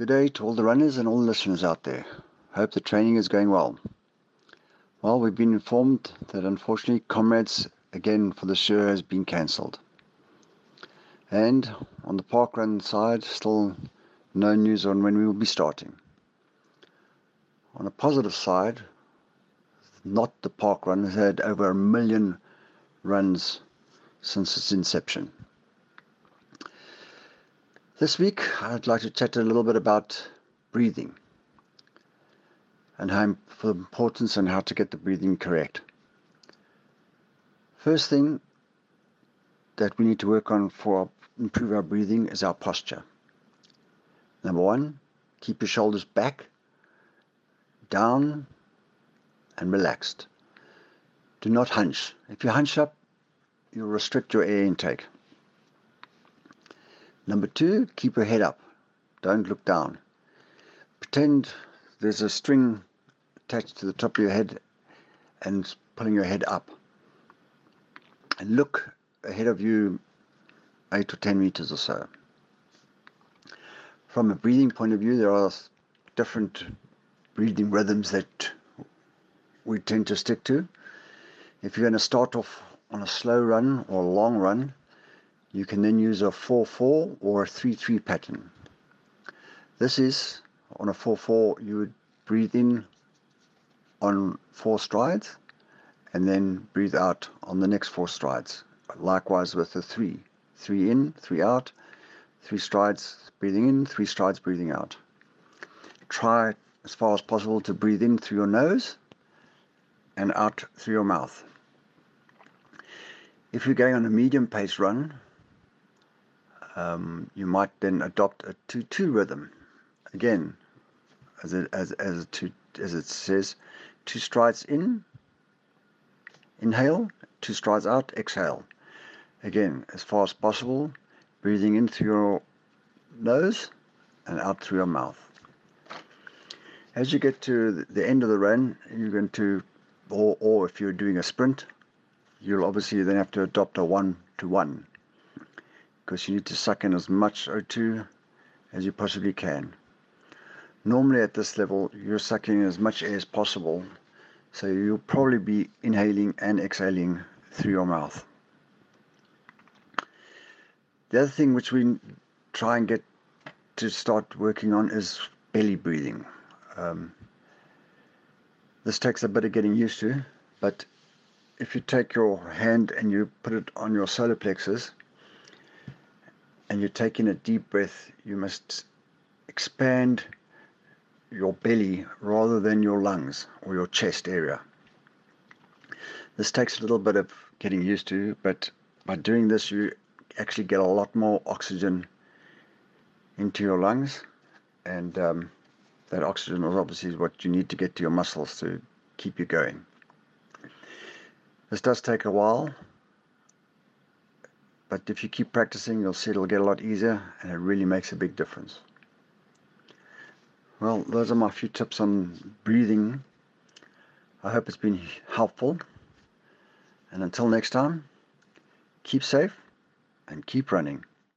Good day to all the runners and all the listeners out there. Hope the training is going well. Well, we've been informed that unfortunately Comrades again for this year has been cancelled. And on the parkrun side, still no news on when we will be starting. On a positive side, not the parkrun has had over a million runs since its inception. This week, I'd like to chat a little bit about breathing and how the importance and how to get the breathing correct. First thing that we need to work on for improve our breathing is our posture. Number one, keep your shoulders back, down, and relaxed. Do not hunch. If you hunch up, you'll restrict your air intake. Number two, keep your head up. Don't look down. Pretend there's a string attached to the top of your head and pulling your head up. And look ahead of you 8 or 10 meters or so. From a breathing point of view, there are different breathing rhythms that we tend to stick to. If you're going to start off on a slow run or a long run, you can then use a 4-4 or a 3-3 pattern. This is, on a 4-4, you would breathe in on four strides and then breathe out on the next four strides. Likewise with the 3. 3 in, 3 out, 3 strides breathing in, 3 strides breathing out. Try as far as possible to breathe in through your nose and out through your mouth. If you're going on a medium pace run, um, you might then adopt a 2-2 rhythm. Again, as it, as, as, two, as it says, two strides in, inhale, two strides out, exhale. Again, as far as possible, breathing in through your nose and out through your mouth. As you get to the end of the run, you're going to, or, or if you're doing a sprint, you'll obviously then have to adopt a one to one because you need to suck in as much O2 as you possibly can. Normally at this level, you're sucking as much air as possible, so you'll probably be inhaling and exhaling through your mouth. The other thing which we try and get to start working on is belly breathing. Um, this takes a bit of getting used to, but if you take your hand and you put it on your solar plexus and you're taking a deep breath, you must expand your belly rather than your lungs or your chest area. This takes a little bit of getting used to, but by doing this, you actually get a lot more oxygen into your lungs, and um, that oxygen is obviously what you need to get to your muscles to keep you going. This does take a while, but if you keep practicing, you'll see it'll get a lot easier and it really makes a big difference. Well, those are my few tips on breathing. I hope it's been helpful. And until next time, keep safe and keep running.